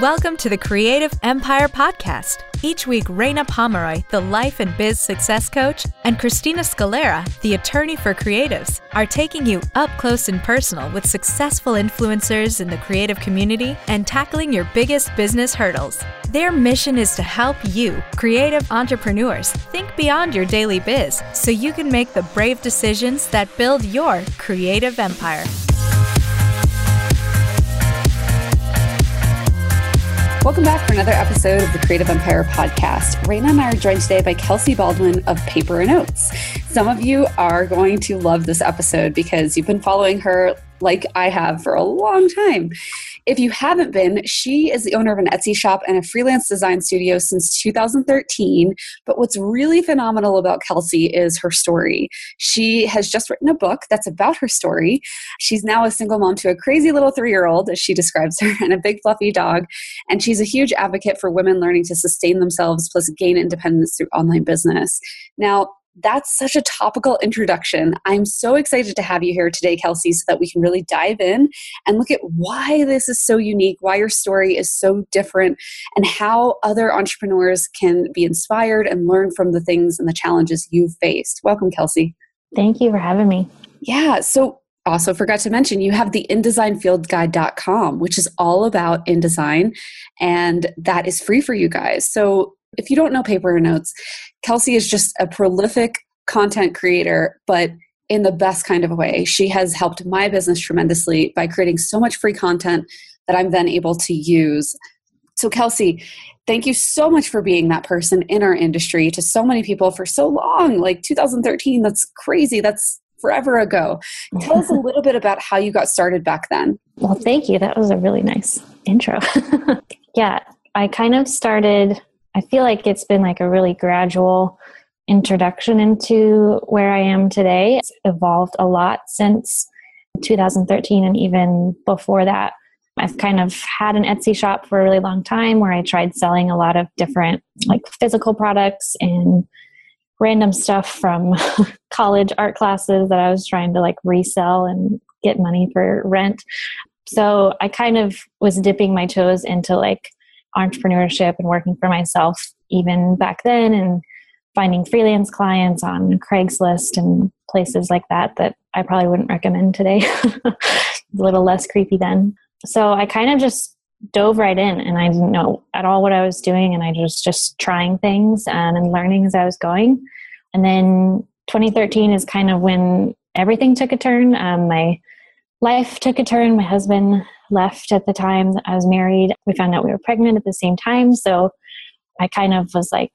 Welcome to the Creative Empire Podcast. Each week, Reina Pomeroy, the life and biz success coach, and Christina Scalera, the attorney for creatives, are taking you up close and personal with successful influencers in the creative community and tackling your biggest business hurdles. Their mission is to help you, creative entrepreneurs, think beyond your daily biz so you can make the brave decisions that build your creative empire. Welcome back for another episode of the Creative Empire podcast. Reina and I are joined today by Kelsey Baldwin of Paper and Oats. Some of you are going to love this episode because you've been following her like I have for a long time. If you haven't been, she is the owner of an Etsy shop and a freelance design studio since 2013. But what's really phenomenal about Kelsey is her story. She has just written a book that's about her story. She's now a single mom to a crazy little three year old, as she describes her, and a big fluffy dog. And she's a huge advocate for women learning to sustain themselves plus gain independence through online business. Now, that's such a topical introduction. I'm so excited to have you here today, Kelsey, so that we can really dive in and look at why this is so unique, why your story is so different, and how other entrepreneurs can be inspired and learn from the things and the challenges you've faced. Welcome, Kelsey. Thank you for having me. Yeah. So, also forgot to mention you have the indesignfieldguide.com which is all about InDesign and that is free for you guys so if you don't know paper oats Kelsey is just a prolific content creator, but in the best kind of a way. She has helped my business tremendously by creating so much free content that I'm then able to use. So, Kelsey, thank you so much for being that person in our industry to so many people for so long. Like 2013, that's crazy. That's forever ago. Tell us a little bit about how you got started back then. Well, thank you. That was a really nice intro. yeah, I kind of started I feel like it's been like a really gradual introduction into where I am today. It's evolved a lot since 2013 and even before that. I've kind of had an Etsy shop for a really long time where I tried selling a lot of different like physical products and random stuff from college art classes that I was trying to like resell and get money for rent. So I kind of was dipping my toes into like entrepreneurship and working for myself even back then and finding freelance clients on Craigslist and places like that that I probably wouldn't recommend today. a little less creepy then. So I kind of just dove right in and I didn't know at all what I was doing and I was just trying things and, learning as I was going. And then 2013 is kind of when everything took a turn. Um, my life took a turn. My husband left at the time I was married. We found out we were pregnant at the same time. So I kind of was like,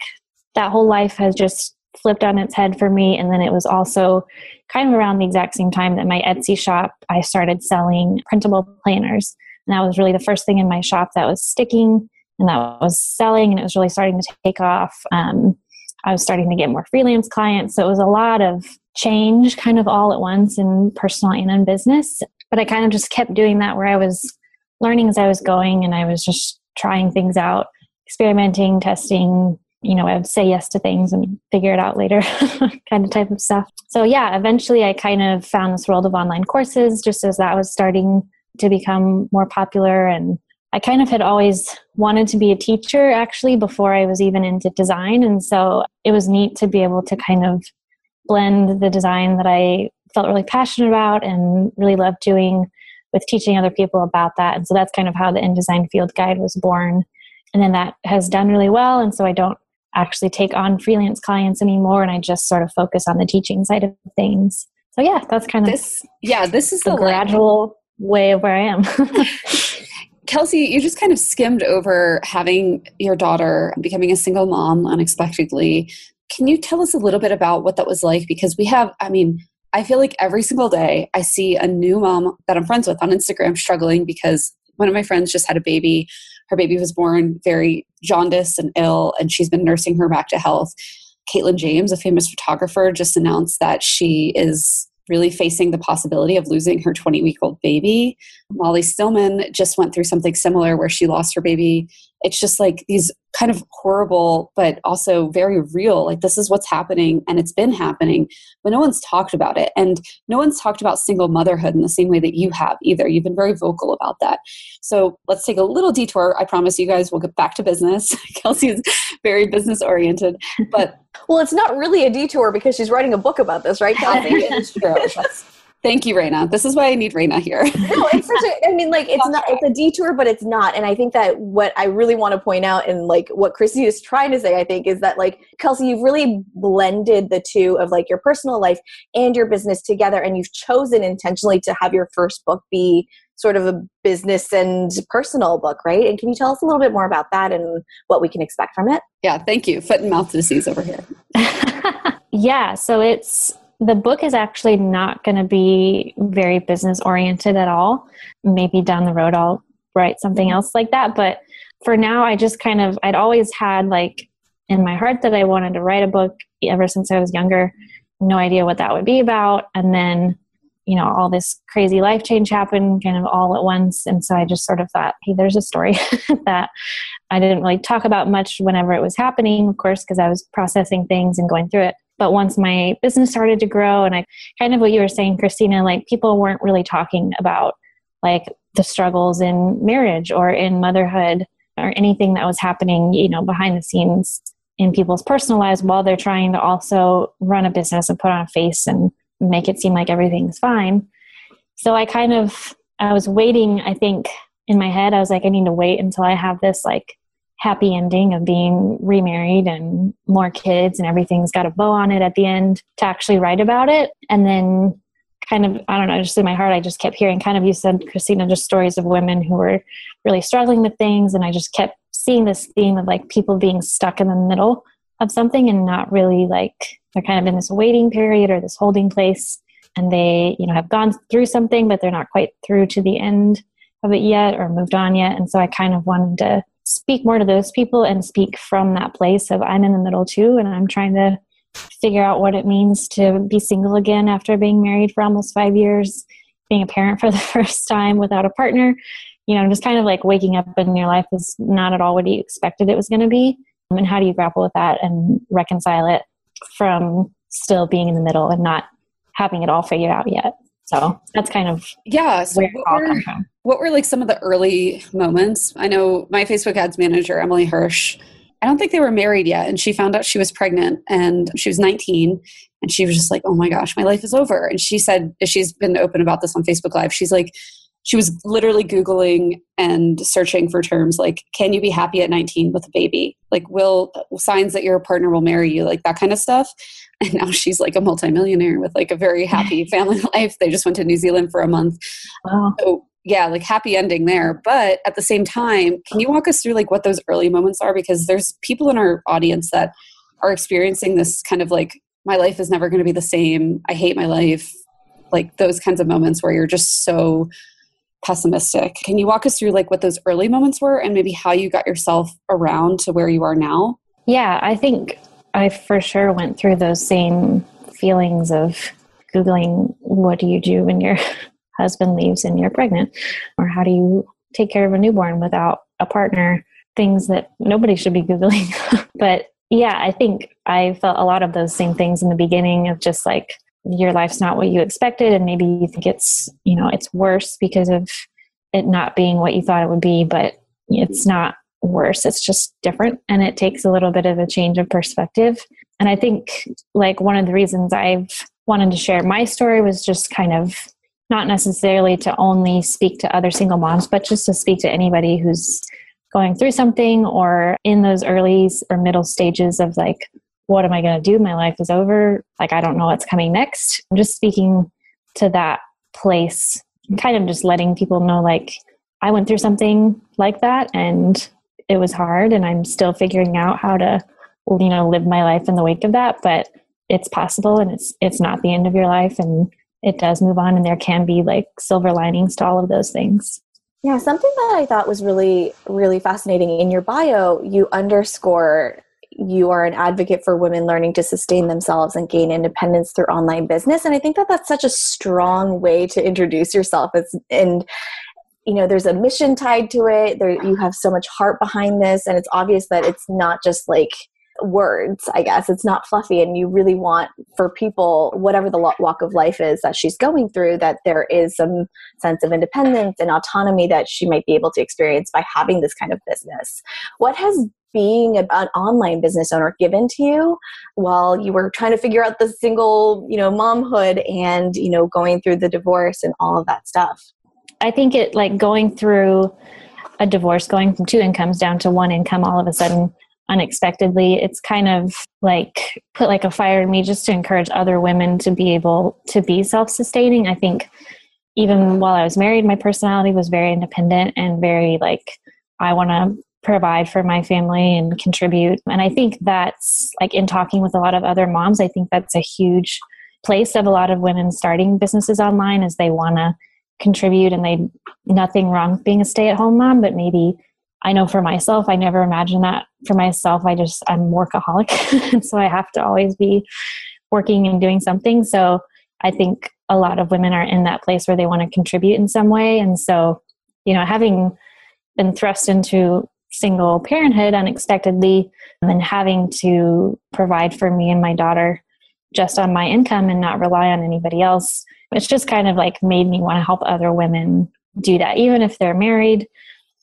that whole life has just flipped on its head for me. And then it was also kind of around the exact same time that my Etsy shop, I started selling printable planners. And that was really the first thing in my shop that was sticking and that was selling and it was really starting to take off. Um, I was starting to get more freelance clients. So it was a lot of change kind of all at once in personal and in business. But I kind of just kept doing that where I was learning as I was going and I was just trying things out, experimenting, testing. You know, I would say yes to things and figure it out later, kind of type of stuff. So, yeah, eventually I kind of found this world of online courses just as that was starting to become more popular. And I kind of had always wanted to be a teacher actually before I was even into design. And so it was neat to be able to kind of blend the design that I felt really passionate about and really loved doing with teaching other people about that. And so that's kind of how the InDesign Field Guide was born. And then that has done really well. And so I don't actually take on freelance clients anymore and I just sort of focus on the teaching side of things. So yeah, that's kind of this. Yeah, this is the, the gradual way of where I am. Kelsey, you just kind of skimmed over having your daughter becoming a single mom unexpectedly, can you tell us a little bit about what that was like? Because we have, I mean, I feel like every single day I see a new mom that I'm friends with on Instagram struggling because one of my friends just had a baby. Her baby was born very jaundiced and ill, and she's been nursing her back to health. Katelyn James, a famous photographer, just announced that she is really facing the possibility of losing her 20 week old baby. Molly Stillman just went through something similar where she lost her baby it's just like these kind of horrible but also very real like this is what's happening and it's been happening but no one's talked about it. And no one's talked about single motherhood in the same way that you have either. You've been very vocal about that. So let's take a little detour. I promise you guys we'll get back to business. Kelsey is very business oriented but well it's not really a detour because she's writing a book about this right kelsey? It's true Thank you, Reina. This is why I need Reina here. no, it's such a. I mean, like it's not. It's a detour, but it's not. And I think that what I really want to point out, and like what Christy is trying to say, I think, is that like Kelsey, you've really blended the two of like your personal life and your business together, and you've chosen intentionally to have your first book be sort of a business and personal book, right? And can you tell us a little bit more about that and what we can expect from it? Yeah, thank you. Foot and mouth disease over here. yeah, so it's the book is actually not going to be very business oriented at all. Maybe down the road I'll write something else like that. But for now, I just kind of, I'd always had like in my heart that I wanted to write a book ever since I was younger. No idea what that would be about. And then, you know, all this crazy life change happened kind of all at once. And so I just sort of thought, hey, there's a story that I didn't really talk about much whenever it was happening, of course, because I was processing things and going through it. But once my business started to grow, and I kind of what you were saying, Christina, like people weren't really talking about like the struggles in marriage or in motherhood or anything that was happening, you know, behind the scenes in people's personal lives while they're trying to also run a business and put on a face and make it seem like everything's fine. So I kind of I was waiting, I think in my head I was like I need to wait until I have this like happy ending of being remarried and more kids and everything's got a bow on it at the end to actually write about it. And then kind of, I don't know, just in my heart, I just kept hearing kind of, you said, Christina, just stories of women who were really struggling with things. And I just kept seeing this theme of like people being stuck in the middle of something and not really like they're kind of in this waiting period or this holding place and they you know have gone through something but they're not quite through to the end of it yet or moved on yet and so i kind of wanted to speak more to those people and speak from that place of I'm in the middle too and I'm trying to figure out what it means to be single again after being married for almost 5 years, being a parent for the first time without a partner. You know, just kind of like waking up and your life is not at all what you expected it was going to be. Um, and how do you grapple with that and reconcile it from still being in the middle and not having it all figured out yet? So that's kind of yeah. So it all what were like some of the early moments? I know my Facebook ads manager, Emily Hirsch, I don't think they were married yet. And she found out she was pregnant and she was 19. And she was just like, oh my gosh, my life is over. And she said, she's been open about this on Facebook Live. She's like, she was literally Googling and searching for terms like, can you be happy at 19 with a baby? Like, will signs that your partner will marry you, like that kind of stuff. And now she's like a multimillionaire with like a very happy family life. They just went to New Zealand for a month. Wow. So yeah like happy ending there but at the same time can you walk us through like what those early moments are because there's people in our audience that are experiencing this kind of like my life is never going to be the same i hate my life like those kinds of moments where you're just so pessimistic can you walk us through like what those early moments were and maybe how you got yourself around to where you are now yeah i think i for sure went through those same feelings of googling what do you do when you're husband leaves and you're pregnant? Or how do you take care of a newborn without a partner? Things that nobody should be Googling. but yeah, I think I felt a lot of those same things in the beginning of just like your life's not what you expected and maybe you think it's, you know, it's worse because of it not being what you thought it would be, but it's mm-hmm. not worse. It's just different and it takes a little bit of a change of perspective. And I think like one of the reasons I've wanted to share my story was just kind of not necessarily to only speak to other single moms, but just to speak to anybody who's going through something or in those early or middle stages of like, what am I going to do? My life is over. Like, I don't know what's coming next. I'm just speaking to that place, kind of just letting people know, like, I went through something like that and it was hard, and I'm still figuring out how to, you know, live my life in the wake of that. But it's possible and it's it's not the end of your life and it does move on and there can be like silver linings to all of those things. Yeah, something that I thought was really, really fascinating in your bio, you underscore you are an advocate for women learning to sustain themselves and gain independence through online business. And I think that that's such a strong way to introduce yourself. It's, and you know there's a mission tied to it there you have so much heart behind this and it's obvious that it's not just like words i guess. It's not fluffy and you really want for people whatever the walk of life is that she's going through that there is some sense of independence and autonomy that she might be able to experience by having this kind of business. What has being an online business owner given to you while you were trying to figure out the single you know momhood and you know going through the divorce and all of that stuff? I think it like going through a divorce going from two incomes down to one income all of a sudden unexpectedly it's kind of like put like a fire in me just to encourage other women to be able to be self-sustaining i think even while i was married my personality was very independent and very like i want to provide for my family and contribute. And I think that's like in talking with a lot of other moms, I think that's a huge place of a lot of women starting businesses online is they want to contribute and they nothing wrong being a stay-at-home mom, but maybe I know for myself, I never imagined that for myself. I just I'm workaholic, so I have to always be working and doing something. So I think a lot of women are in that place where they want to contribute in some way, and so you know having been thrust into single parenthood unexpectedly and having to provide for me and my daughter just on my income and not rely on anybody else it's just kind of like made me want to help other women do that even if they're married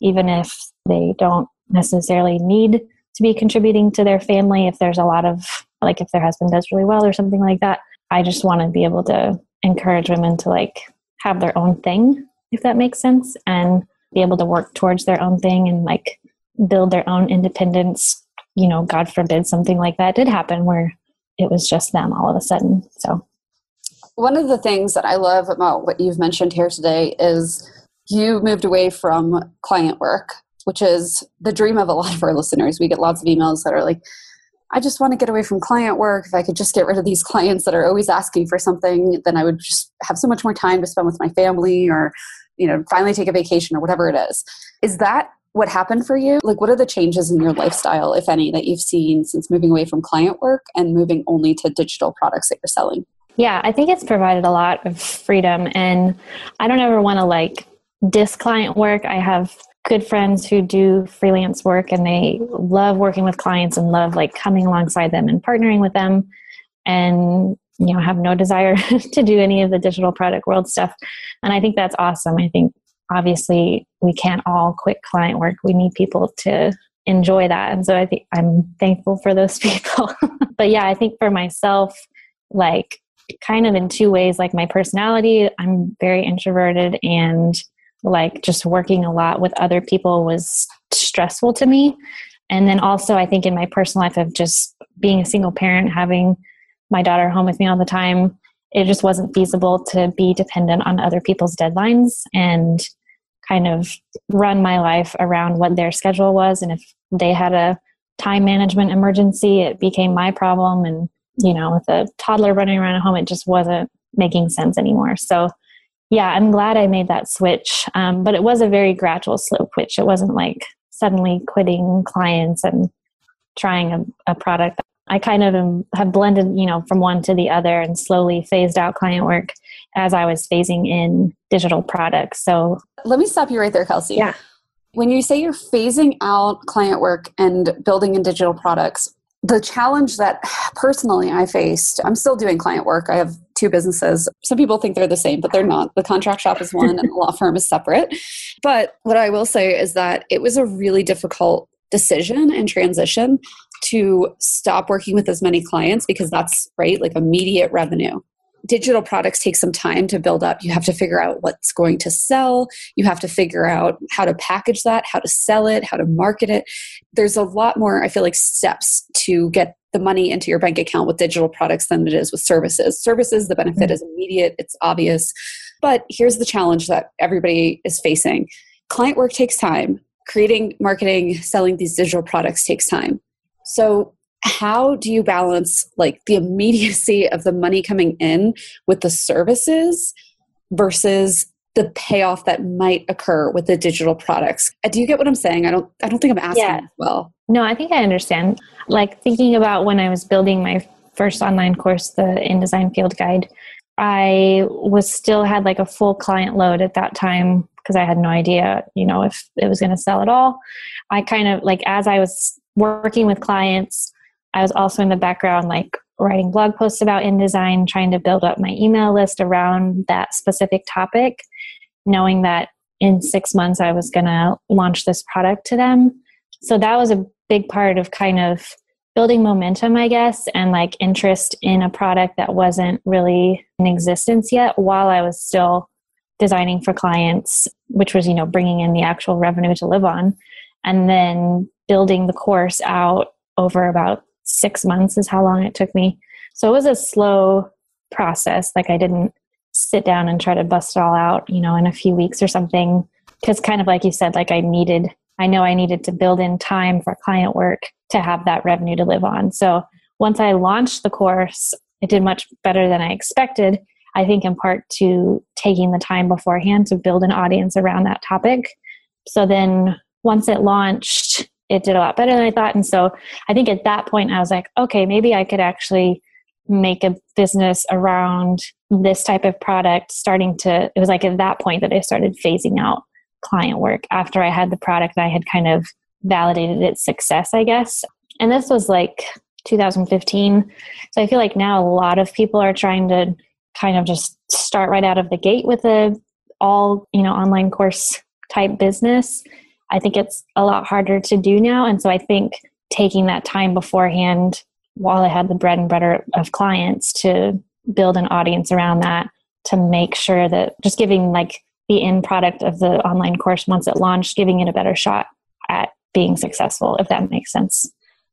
even if they don't necessarily need to be contributing to their family if there's a lot of like if their husband does really well or something like that. I just want to be able to encourage women to like have their own thing if that makes sense and be able to work towards their own thing and like build their own independence. You know god forbid something like that did happen where it was just them all of a sudden so. One of the things that i love about what you've mentioned here today is you moved away from client work which is the dream of a lot of our listeners we get lots of emails that are like i just want to get away from client work if i could just get rid of these clients that are always asking for something then i would just have so much more time to spend with my family or you know finally take a vacation or whatever it is is that what happened for you? Like, what are the changes in your lifestyle, if any, that you've seen since moving away from client work and moving only to digital products that you're selling? Yeah, I think it's provided a lot of freedom. And I don't ever want to like diss client work. I have good friends who do freelance work and they love working with clients and love like coming alongside them and partnering with them and you know have no desire to do any of the digital product world stuff and i think that's awesome i think obviously we can't all quit client work. We need people to enjoy that. And so I think I'm thankful for those people. but yeah, I think for myself, like kind of in two ways, like my personality, I'm very introverted and like just working a lot with other people was stressful to me. And then also, I think in my personal life of just being a single parent, having my daughter home with me all the time, it just wasn't feasible to be dependent on other people's deadlines. And kind of run my life around what their schedule was and if they had a time management emergency it became my problem and you know with a toddler running around at home it just wasn't making sense anymore so yeah i'm glad i made that switch um, but it was a very gradual slope, which it wasn't like suddenly quitting clients and trying a, a product I kind of am, have blended, you know, from one to the other and slowly phased out client work as I was phasing in digital products. So let me stop you right there, Kelsey. Yeah. When you say you're phasing out client work and building in digital products, the challenge that personally I faced, I'm still doing client work. I have two businesses. Some people think they're the same, but they're not. The contract shop is one and the law firm is separate. But what I will say is that it was a really difficult decision and transition to stop working with as many clients because that's right like immediate revenue digital products take some time to build up. You have to figure out what's going to sell. You have to figure out how to package that how to sell it how to market it. There's a lot more i feel like steps to get the money into your bank account with digital products than it is with services. Services the benefit mm-hmm. is immediate it's obvious. But here's the challenge that everybody is facing. Client work takes time. Creating marketing selling these digital products takes time. So how do you balance like the immediacy of the money coming in with the services versus the payoff that might occur with the digital products uh, do you get what i'm saying i don't i don't think i'm asking yeah. well no i think i understand like thinking about when i was building my first online course the indesign field guide i was still had like a full client load at that time because I had no idea, you know, if it was going to sell at all. I kind of like as I was working with clients, I was also in the background like writing blog posts about InDesign, trying to build up my email list around that specific topic, knowing that in 6 months I was going to launch this product to them. So that was a big part of kind of building momentum, I guess, and like interest in a product that wasn't really in existence yet while I was still designing for clients, which was, you know, bringing in the actual revenue to live on. And then building the course out over about six months is how long it took me. So it was a slow process. Like I didn't sit down and try to bust it all out, you know, in a few weeks or something. Because kind of like you said, like I needed, I know I needed to build in time for client work to have that revenue to live on. So once I launched the course, it did much better than I expected. I think in part to taking the time beforehand to build an audience around that topic. So then once it launched, it did a lot better than I thought. And so I think at that point, I was like, okay, maybe I could actually make a business around this type of product starting to it was like at that point that i started phasing out client work after i had the product i had kind of validated its success i guess. And this was like 2015 so i feel like now a lot of people are trying to kind of just start right out of the gate with a all you know online course type business i think it's a lot harder to do now. And so i think taking that time beforehand while i had the bread and butter of clients to build an audience around that to make sure that just giving like the end product of the online course once it launched giving it a better shot at being successful if that makes sense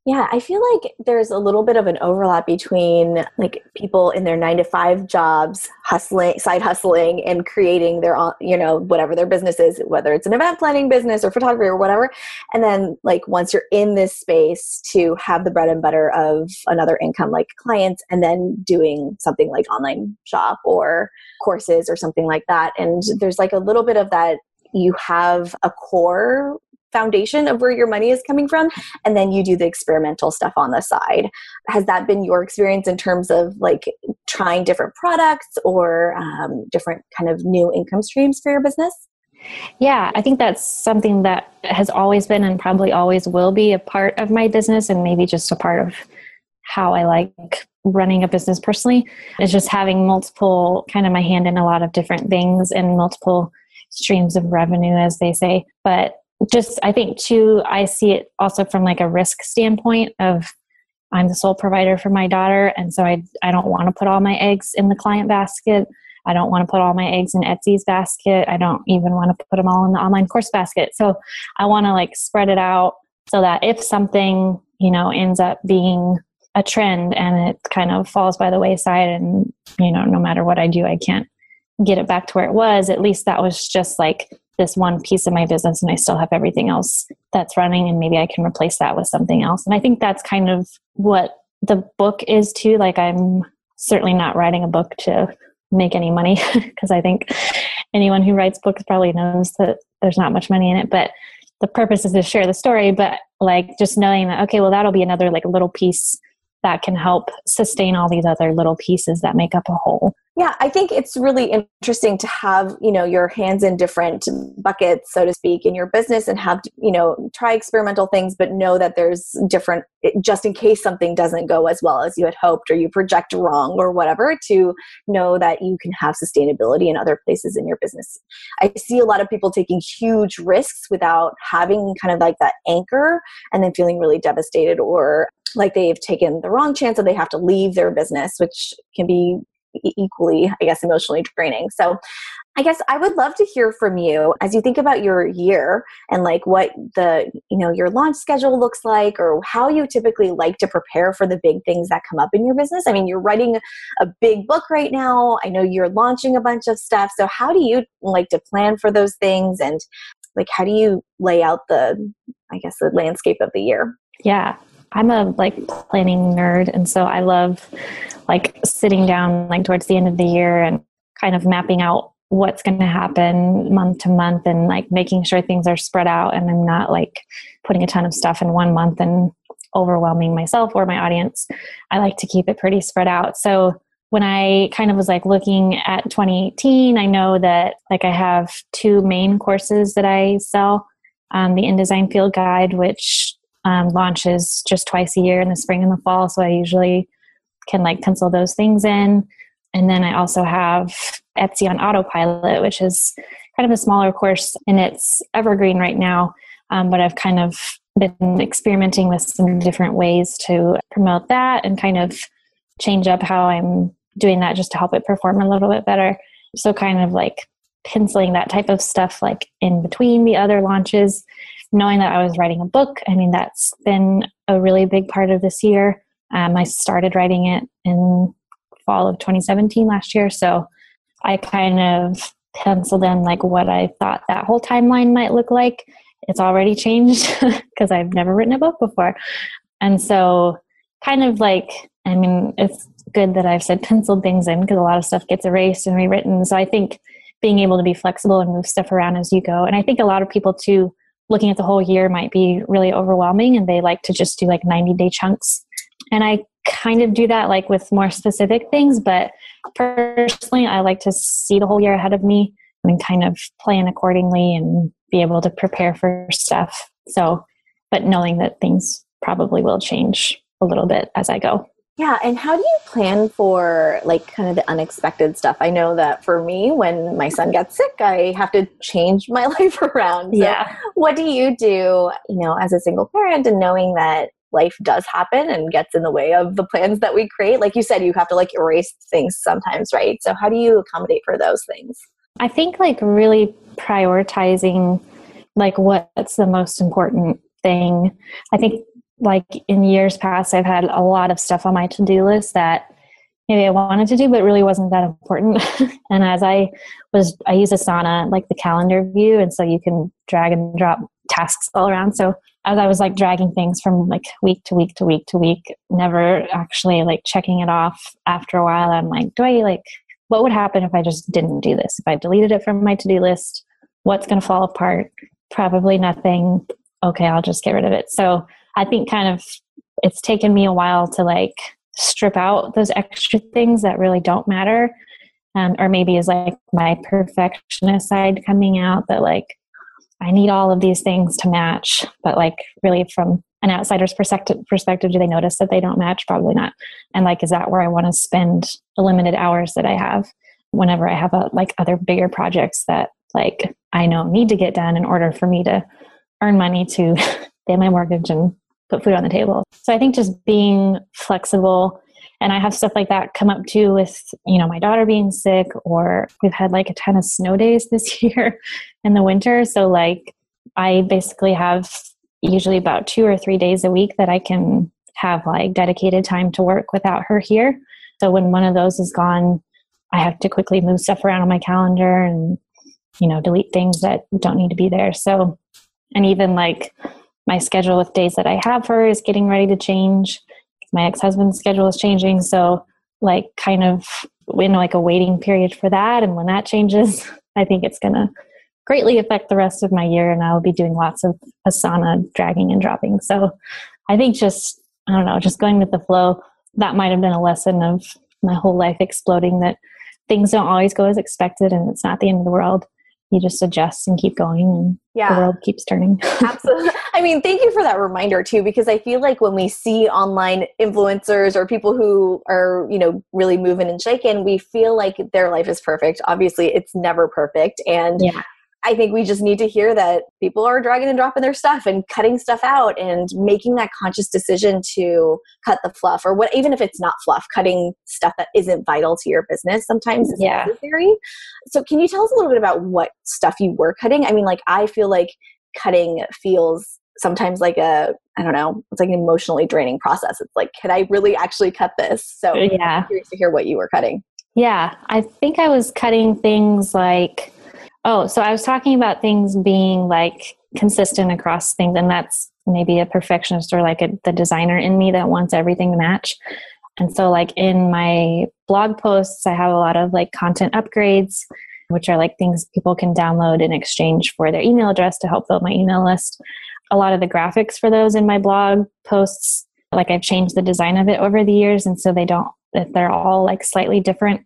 yeah, I feel like there's a little bit of an overlap between like people in their nine to five jobs, hustling, side hustling, and creating their you know, whatever their business is, whether it's an event planning business or photography or whatever. And then, like, once you're in this space, to have the bread and butter of another income like clients, and then doing something like online shop or courses or something like that. And there's like a little bit of that you have a core foundation of where your money is coming from and then you do the experimental stuff on the side. Has that been your experience in terms of like trying different products or um, different kind of new income streams for your business? Yeah, I think that's something that has always been and probably always will be a part of my business and maybe just a part of how I like running a business personally. Is just having multiple kind of my hand in a lot of different things and multiple streams of revenue as they say. But just i think too i see it also from like a risk standpoint of i'm the sole provider for my daughter and so i, I don't want to put all my eggs in the client basket. I don't want to put all my eggs in etsy's basket. I don't even want to put them all in the online course basket. So i want to like spread it out so that if something you know ends up being a trend and it kind of falls by the wayside and you know no matter what i do i can't get it back to where it was at least that was just like this one piece of my business and I still have everything else that's running and maybe I can replace that with something else. And I think that's kind of what the book is too. Like I'm certainly not writing a book to make any money because I think anyone who writes books probably knows that there's not much money in it, but the purpose is to share the story, but like just knowing that okay, well that'll be another like little piece that can help sustain all these other little pieces that make up a whole yeah i think it's really interesting to have you know your hands in different buckets so to speak in your business and have you know try experimental things but know that there's different just in case something doesn't go as well as you had hoped or you project wrong or whatever to know that you can have sustainability in other places in your business. I see a lot of people taking huge risks without having kind of like that anchor and then feeling really devastated or like they've taken the wrong chance and they have to leave their business, which can be equally, I guess, emotionally draining. So I guess I would love to hear from you as you think about your year and like what the, you know, your launch schedule looks like or how you typically like to prepare for the big things that come up in your business. I mean, you're writing a big book right now. I know you're launching a bunch of stuff. So how do you like to plan for those things and like how do you lay out the I guess the landscape of the year? Yeah. I'm a like planning nerd, and so I love like sitting down like towards the end of the year and kind of mapping out what's going to happen month to month and like making sure things are spread out and I'm not like putting a ton of stuff in one month and overwhelming myself or my audience. I like to keep it pretty spread out. So when I kind of was like looking at 2018, I know that like I have two main courses that I sell. Um, the InDesign Field Guide, which um, launches just twice a year in the spring and the fall. So I usually can like pencil those things in. And then I also have Etsy on Autopilot, which is kind of a smaller course and it's evergreen right now. Um, but I've kind of been experimenting with some different ways to promote that and kind of change up how I'm doing that just to help it perform a little bit better. So, kind of like penciling that type of stuff like in between the other launches, knowing that I was writing a book. I mean, that's been a really big part of this year. Um, I started writing it in fall of 2017 last year. So, I kind of penciled in like what I thought that whole timeline might look like. It's already changed because I've never written a book before. And so, kind of like, I mean, it's good that I've said penciled things in because a lot of stuff gets erased and rewritten. So I think being able to be flexible and move stuff around as you go. And I think a lot of people too, looking at the whole year might be really overwhelming and they like to just do like 90 day chunks. And I kind of do that like with more specific things, but personally, I like to see the whole year ahead of me and kind of plan accordingly and be able to prepare for stuff. So, but knowing that things probably will change a little bit as I go. Yeah, and how do you plan for like kind of the unexpected stuff? I know that for me, when my son gets sick, I have to change my life around. So yeah. What do you do, you know, as a single parent and knowing that life does happen and gets in the way of the plans that we create? Like you said, you have to like erase things sometimes, right? So how do you accommodate for those things? I think like really prioritizing like what's the most important thing. I think like in years past, I've had a lot of stuff on my to do list that maybe I wanted to do, but really wasn't that important. and as I was, I use Asana, like the calendar view, and so you can drag and drop tasks all around. So as I was like dragging things from like week to week to week to week, never actually like checking it off after a while, I'm like, do I like, what would happen if I just didn't do this? If I deleted it from my to do list, what's going to fall apart? Probably nothing. Okay, I'll just get rid of it. So I think kind of it's taken me a while to like strip out those extra things that really don't matter. Um, or maybe is like my perfectionist side coming out that like I need all of these things to match, but like really from an outsider's perspective, perspective, do they notice that they don't match? Probably not. And like, is that where I want to spend the limited hours that I have whenever I have a, like other bigger projects that like I know need to get done in order for me to earn money to pay my mortgage and put food on the table. So I think just being flexible and I have stuff like that come up too with, you know, my daughter being sick or we've had like a ton of snow days this year in the winter. So like I basically have usually about two or three days a week that I can have like dedicated time to work without her here. So when one of those is gone, I have to quickly move stuff around on my calendar and, you know, delete things that don't need to be there. So, and even like my schedule with days that I have her is getting ready to change. My ex husband's schedule is changing. So, like, kind of in like a waiting period for that. And when that changes, I think it's going to greatly affect the rest of my year. And I'll be doing lots of Asana dragging and dropping. So, I think just, I don't know, just going with the flow, that might have been a lesson of my whole life exploding that things don't always go as expected and it's not the end of the world you just adjust and keep going and yeah. the world keeps turning. Absolutely. I mean, thank you for that reminder too, because I feel like when we see online influencers or people who are, you know, really moving and shaking, we feel like their life is perfect. Obviously, it's never perfect. And yeah. I think we just need to hear that people are dragging and dropping their stuff and cutting stuff out and making that conscious decision to cut the fluff or what even if it's not fluff, cutting stuff that isn't vital to your business sometimes is yeah. necessary. So can you tell us a little bit about what stuff you were cutting? I mean like I feel like cutting feels sometimes like a I don't know, it's like an emotionally draining process. It's like, can I really actually cut this? So yeah. I'm curious to hear what you were cutting. Yeah. I think I was cutting things like Oh, so I was talking about things being like consistent across things, and that's maybe a perfectionist or like a, the designer in me that wants everything to match. And so, like in my blog posts, I have a lot of like content upgrades, which are like things people can download in exchange for their email address to help build my email list. A lot of the graphics for those in my blog posts, like I've changed the design of it over the years, and so they don't they're all like slightly different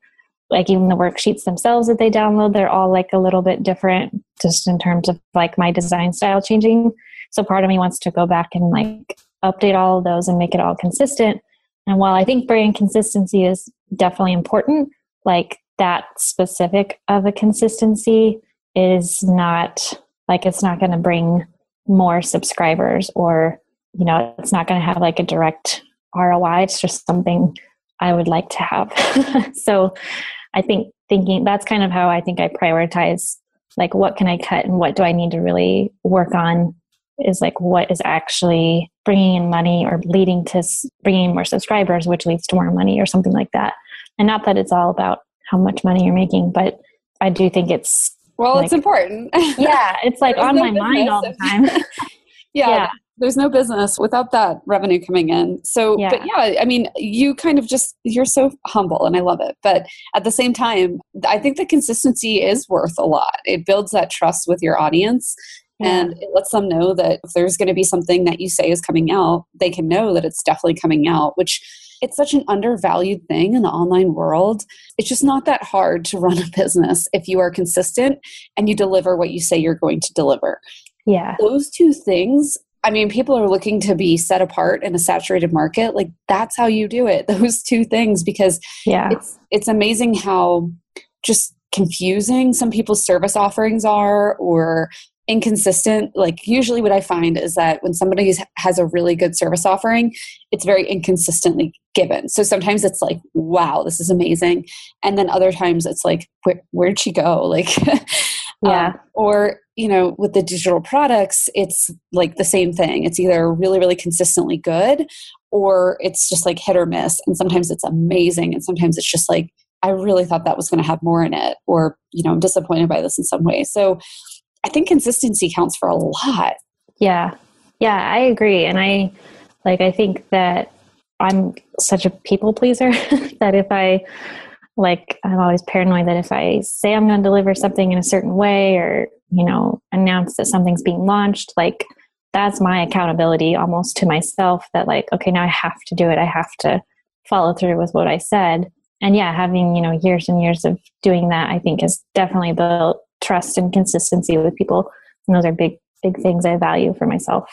like even the worksheets themselves that they download they're all like a little bit different just in terms of like my design style changing. So part of me wants to go back and like update all of those and make it all consistent. And while i think brand consistency is definitely important like that specific of a consistency is not like it's not going to bring more subscribers or you know it's not going to have like a direct roi it's just something i would like to have. So i think thinking that's kind of how i think i prioritize like what can i cut and what do i need to really work on is like what is actually bringing in money or leading to bringing more subscribers which leads to more money or something like that and not that it's all about how much money you're making but i do think it's well, like, it's important. yeah, it's like on my mind all the time. yeah, yeah, there's no business without that revenue coming in. So, yeah. but yeah, I mean, you kind of just you're so humble, and I love it. But at the same time, I think the consistency is worth a lot. It builds that trust with your audience. And it lets them know that if there's going to be something that you say is coming out, they can know that it's definitely coming out, which it's such an undervalued thing in the online world. It's just not that hard to run a business if you are consistent and you deliver what you say you're going to deliver. Yeah. Those two things I mean, people are looking to be set apart in a saturated market. Like that's how you do it. Those two things, because yeah, it's it's amazing how just confusing some people's service offerings are, or inconsistent like usually what i find is that when somebody has a really good service offering it's very inconsistently given so sometimes it's like wow this is amazing and then other times it's like Where, where'd she go like yeah um, or you know with the digital products it's like the same thing it's either really really consistently good or it's just like hit or miss and sometimes it's amazing and sometimes it's just like i really thought that was going to have more in it or you know i'm disappointed by this in some way so I think consistency counts for a lot. Yeah. Yeah, I agree. And I like I think that I'm such a people pleaser that if I like I'm always paranoid that if I say I'm going to deliver something in a certain way or, you know, announce that something's being launched, like that's my accountability almost to myself that like okay, now I have to do it. I have to follow through with what I said. And yeah, having, you know, years and years of doing that I think has definitely built trust and consistency with people. And those are big, big things I value for myself.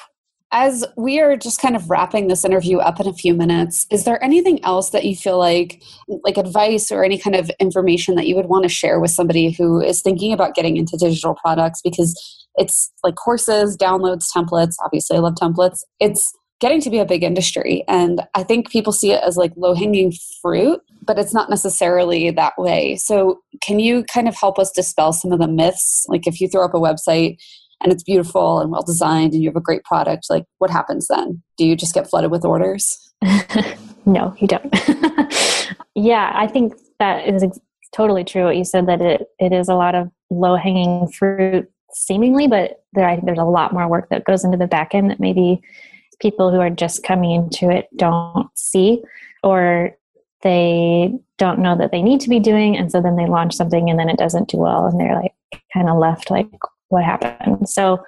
As we are just kind of wrapping this interview up in a few minutes, is there anything else that you feel like, like advice or any kind of information that you would want to share with somebody who is thinking about getting into digital products? Because it's like courses, downloads, templates. Obviously, I love templates. It's getting to be a big industry. And I think people see it as like low hanging fruit, but it's not necessarily that way. So, can you kind of help us dispel some of the myths? Like, if you throw up a website and it's beautiful and well designed and you have a great product, like, what happens then? Do you just get flooded with orders? no, you don't. yeah, I think that is totally true what you said that it, it is a lot of low hanging fruit seemingly, but there, I think there's a lot more work that goes into the back end that maybe people who are just coming into it don't see or they don't know that they need to be doing and so then they launch something and then it doesn't do well and they're like kind of left like what happened so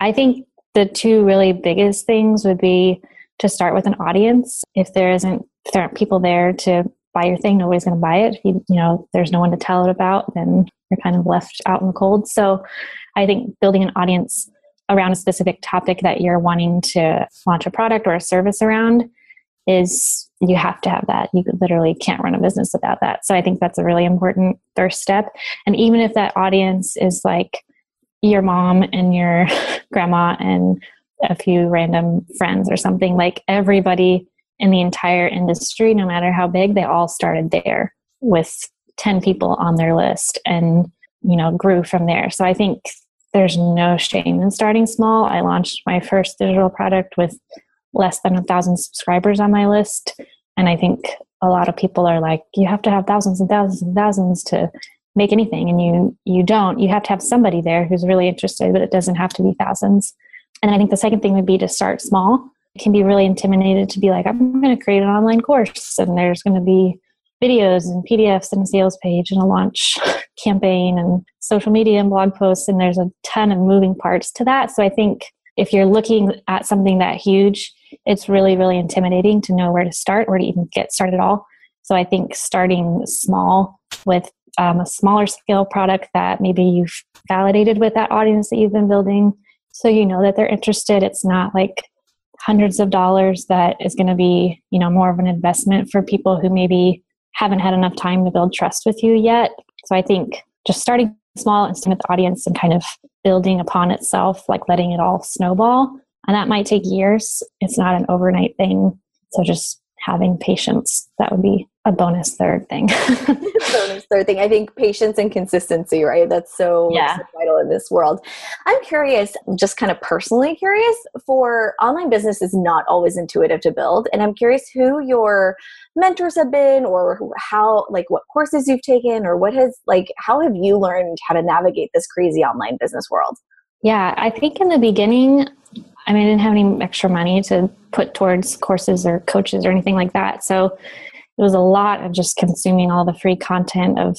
i think the two really biggest things would be to start with an audience if there isn't if there aren't people there to buy your thing nobody's going to buy it if you, you know there's no one to tell it about then you're kind of left out in the cold so i think building an audience around a specific topic that you're wanting to launch a product or a service around is you have to have that. You literally can't run a business without that. So I think that's a really important first step. And even if that audience is like your mom and your grandma and a few random friends or something, like everybody in the entire industry, no matter how big, they all started there with 10 people on their list and you know grew from there so i think there's no shame in starting small. I launched my first digital product with less than a thousand subscribers on my list. And I think a lot of people are like, you have to have thousands and thousands and thousands to make anything. And you you don't. You have to have somebody there who's really interested, but it doesn't have to be thousands. And I think the second thing would be to start small. It can be really intimidated to be like, I'm going to create an online course and there's going to be videos and PDFs and a sales page and a launch campaign and social media and blog posts. And there's a ton of moving parts to that. So I think if you're looking at something that huge, it's really, really intimidating to know where to start, or to even get started at all. So I think starting small with um, a smaller scale product that maybe you've validated with that audience that you've been building. So you know that they're interested. It's not like hundreds of dollars that is going to be you know more of an investment for people who maybe haven't had enough time to build trust with you yet. So i think just starting small and staying with the audience and kind of building upon itself like letting it all snowball. And that might take years. It's not an overnight thing. So just having patience that would be a bonus third thing. bonus third thing. I think patience and consistency, right? That's so, yeah. so vital in this world. I'm curious, just kind of personally curious, for online business is not always intuitive to build. And I'm curious who your mentors have been or how like what courses you've taken or what has like how have you learned how to navigate this crazy online business world? Yeah, I think in the beginning I mean, I didn't have any extra money to put towards courses or coaches or anything like that. So it was a lot of just consuming all the free content of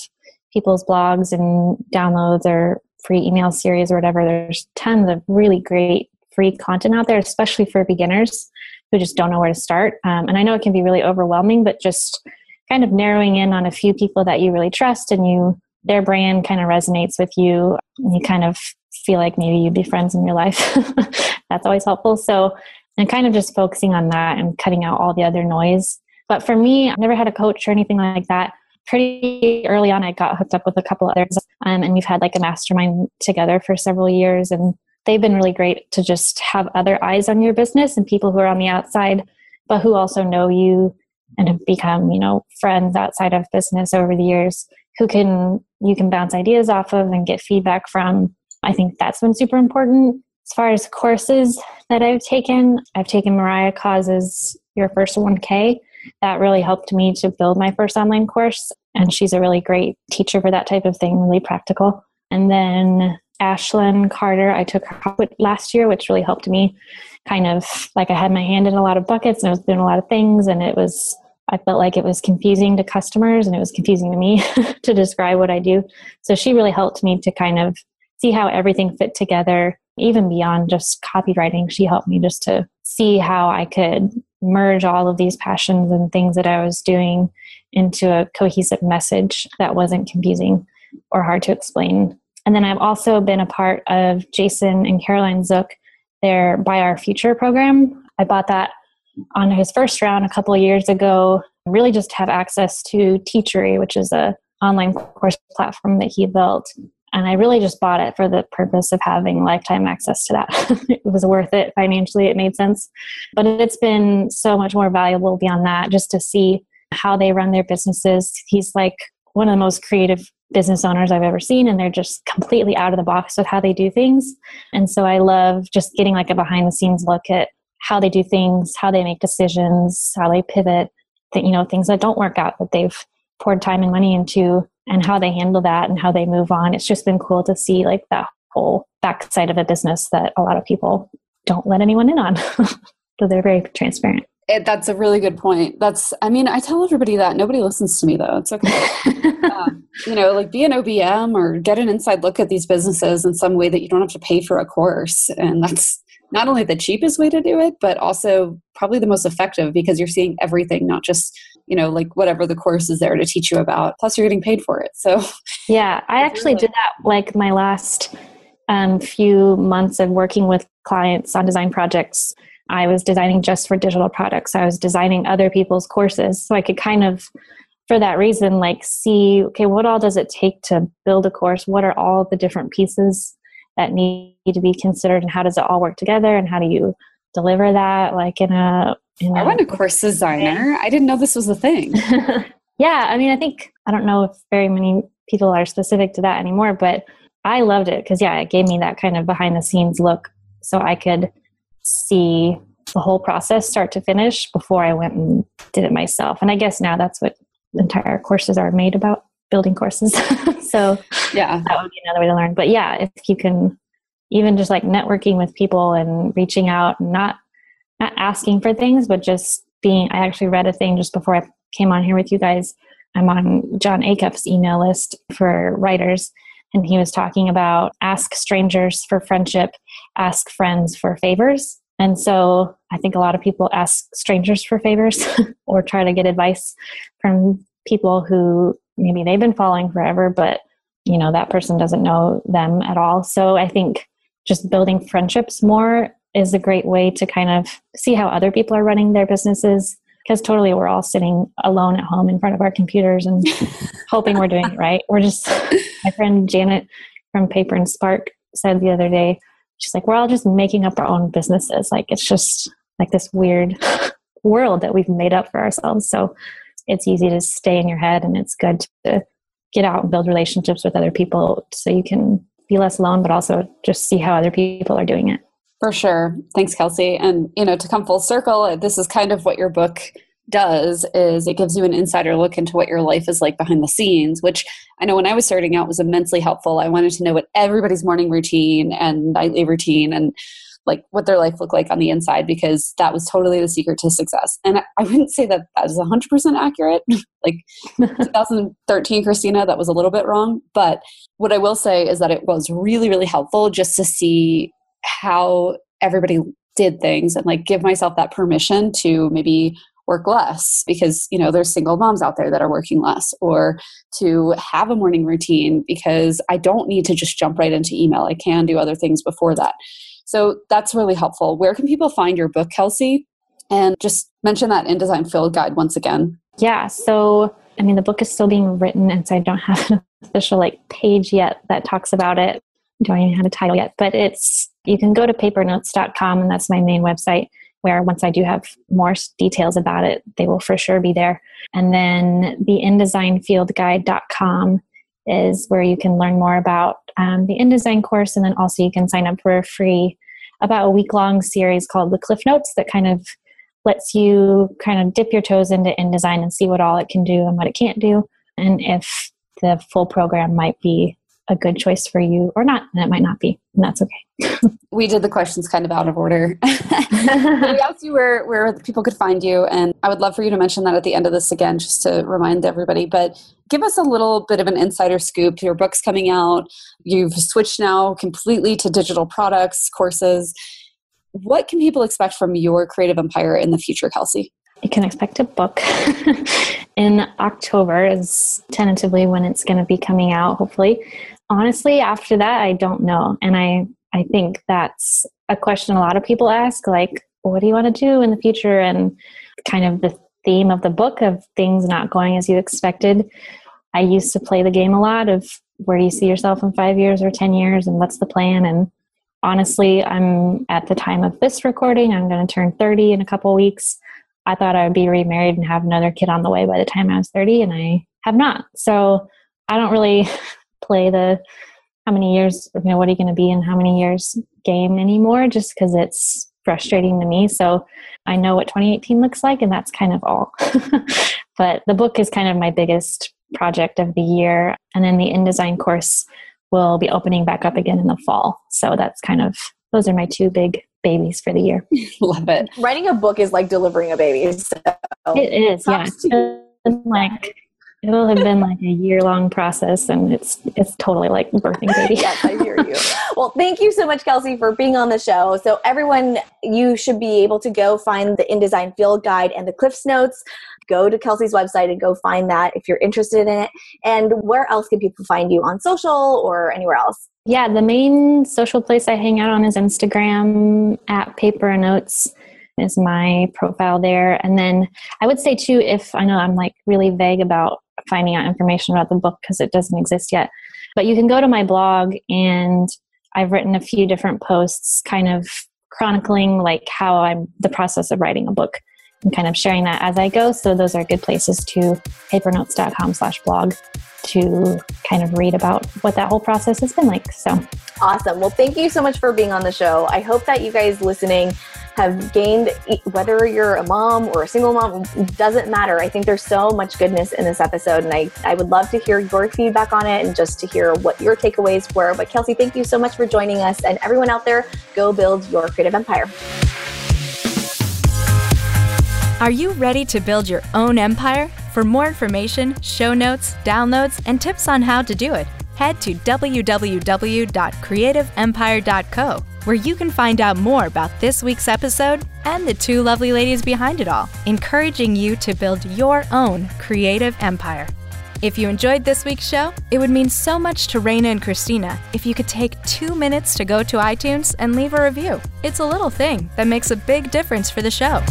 people's blogs and downloads or free email series or whatever. There's tons of really great free content out there, especially for beginners who just don't know where to start. Um, and I know it can be really overwhelming, but just kind of narrowing in on a few people that you really trust and you their brand kind of resonates with you. And you kind of feel like maybe you'd be friends in real life. That's always helpful. So, and kind of just focusing on that and cutting out all the other noise but for me, I've never had a coach or anything like that. Pretty early on, I got hooked up with a couple others, um, and we've had like a mastermind together for several years. And they've been really great to just have other eyes on your business and people who are on the outside, but who also know you and have become, you know, friends outside of business over the years who can you can bounce ideas off of and get feedback from. I think that's been super important. As far as courses that I've taken, I've taken Mariah Coz's Your First 1K that really helped me to build my first online course. And she's a really great teacher for that type of thing, really practical. And then Ashlyn Carter, I took her last year, which really helped me kind of like I had my hand in a lot of buckets and I was doing a lot of things. And it was, I felt like it was confusing to customers and it was confusing to me to describe what I do. So she really helped me to kind of see how everything fit together, even beyond just copywriting. She helped me just to see how I could merge all of these passions and things that I was doing into a cohesive message that wasn't confusing or hard to explain. And then I've also been a part of Jason and Caroline Zook, their Buy Our Future program. I bought that on his first round a couple of years ago, really just have access to Teachery, which is a online course platform that he built and I really just bought it for the purpose of having lifetime access to that. it was worth it financially, it made sense. But it's been so much more valuable beyond that just to see how they run their businesses. He's like one of the most creative business owners I've ever seen, and they're just completely out of the box with how they do things. And so I love just getting like a behind the scenes look at how they do things, how they make decisions, how they pivot, that you know, things that don't work out that they've poured time and money into and how they handle that and how they move on. It's just been cool to see like that whole backside of a business that a lot of people don't let anyone in on. so they're very transparent. It, that's a really good point. That's, I mean, I tell everybody that nobody listens to me though. It's okay. um, you know, like be an OBM or get an inside look at these businesses in some way that you don't have to pay for a course. And that's not only the cheapest way to do it, but also probably the most effective because you're seeing everything, not just, you know, like whatever the course is there to teach you about. Plus, you're getting paid for it. So, yeah, I actually did that like my last um, few months of working with clients on design projects. I was designing just for digital products, I was designing other people's courses. So I could kind of for that reason like see okay what all does it take to build a course what are all the different pieces that need to be considered and how does it all work together and how do you deliver that like in a in I want a course designer. I didn't know this was a thing. yeah, I mean, I think I don't know if very many people are specific to that anymore, but I loved it because yeah, it gave me that kind of behind the scenes look, so I could see the whole process start to finish before I went and did it myself. And I guess now that's what entire courses are made about building courses. so yeah, that would be another way to learn. But yeah, if you can even just like networking with people and reaching out and not not asking for things, but just being I actually read a thing just before I came on here with you guys. I'm on Jon Acuff's email list for writers and he was talking about ask strangers for friendship, ask friends for favors. And so I think a lot of people ask strangers for favors or try to get advice from people who maybe they've been following forever, but you know, that person doesn't know them at all. So I think just building friendships more is a great way to kind of see how other people are running their businesses because totally we're all sitting alone at home in front of our computers and hoping we're doing it right. We're just, my friend Janet from Paper and Spark said the other day, she's like, we're all just making up our own businesses. Like it's just like this weird world that we've made up for ourselves. So it's easy to stay in your head and it's good to get out and build relationships with other people so you can be less alone, but also just see how other people are doing it. For sure. Thanks, Kelsey. And, you know, to come full circle, this is kind of what your book does is it gives you an insider look into what your life is like behind the scenes which i know when i was starting out was immensely helpful i wanted to know what everybody's morning routine and nightly routine and like what their life looked like on the inside because that was totally the secret to success. And i wouldn't say that that is 100% accurate. Like 2013 christina that was a little bit wrong. But what i will say is that it was really really helpful just to see how everybody did things and like give myself that permission to maybe work less because you know there's single moms out there that are working less or to have a morning routine because i don't need to just jump right into email. I can do other things before that so that's really helpful. Where can people find your book kelsey? And just mention that InDesign field guide once again. Yeah so i mean the book is still being written and so i don't have an official like page yet that talks about it. I don't even have a title yet but it's you can go to paperandoats.com and that's my main website where once I do have more details about it, they will for sure be there. And then the InDesignFieldGuide.com is where you can learn more about um, the InDesign course, and then also you can sign up for a free, about a week long series called the Cliff Notes that kind of lets you kind of dip your toes into InDesign and see what all it can do and what it can't do, and if the full program might be a good choice for you or not, and it might not be, and that's okay. we did the questions kind of out of order. we asked you where, where people could find you, and I would love for you to mention that at the end of this again, just to remind everybody. But give us a little bit of an insider scoop. Your book's coming out, you've switched now completely to digital products, courses. What can people expect from your creative empire in the future, Kelsey? You can expect a book in October, is tentatively when it's going to be coming out, hopefully honestly after that i don't know. And i i think that's a question a lot of people ask like what do you want to do in the future? And kind of the theme of the book of things not going as you expected. I used to play the game a lot of where do you see yourself in five years or ten years and what's the plan. And honestly i'm at the time of this recording i'm going to turn 30 in a couple weeks. I thought i would be remarried and have another kid on the way by the time i was 30 and i have not. So i don't really play the how many years, you know, what are you going to be in how many years game anymore just because it's frustrating to me. So I know what 2018 looks like, and that's kind of all. but the book is kind of my biggest project of the year. And then the InDesign course will be opening back up again in the fall. So that's kind of, those are my two big babies for the year. Love it. Writing a book is like delivering a baby. So. It is, yeah. Like it'll have been like a year long process and it's it's totally like birthing baby. Yes i hear you. Well thank you so much kelsey for being on the show. So everyone you should be able to go find the indesign field guide and the cliffs notes. Go to kelsey's website and go find that if you're interested in it. And where else can people find you on social or anywhere else? Yeah the main social place i hang out on is instagram at paper and oats is my profile there. And then I would say too, if I know I'm like really vague about finding out information about the book because it doesn't exist yet. But you can go to my blog and I've written a few different posts kind of chronicling like how I'm the process of writing a book and kind of sharing that as I go. So those are good places to paperandoats.com slash blog to kind of read about what that whole process has been like. So awesome. Well, thank you so much for being on the show. I hope that you guys listening have gained, whether you're a mom or a single mom, doesn't matter. I think there's so much goodness in this episode, and I, I would love to hear your feedback on it and just to hear what your takeaways were. But Kelsey, thank you so much for joining us, and everyone out there, go build your creative empire. Are you ready to build your own empire? For more information, show notes, downloads, and tips on how to do it, head to www.creativeempire.co where you can find out more about this week's episode and the two lovely ladies behind it all, encouraging you to build your own creative empire. If you enjoyed this week's show, it would mean so much to Reina and Christina if you could take two minutes to go to iTunes and leave a review. It's a little thing that makes a big difference for the show.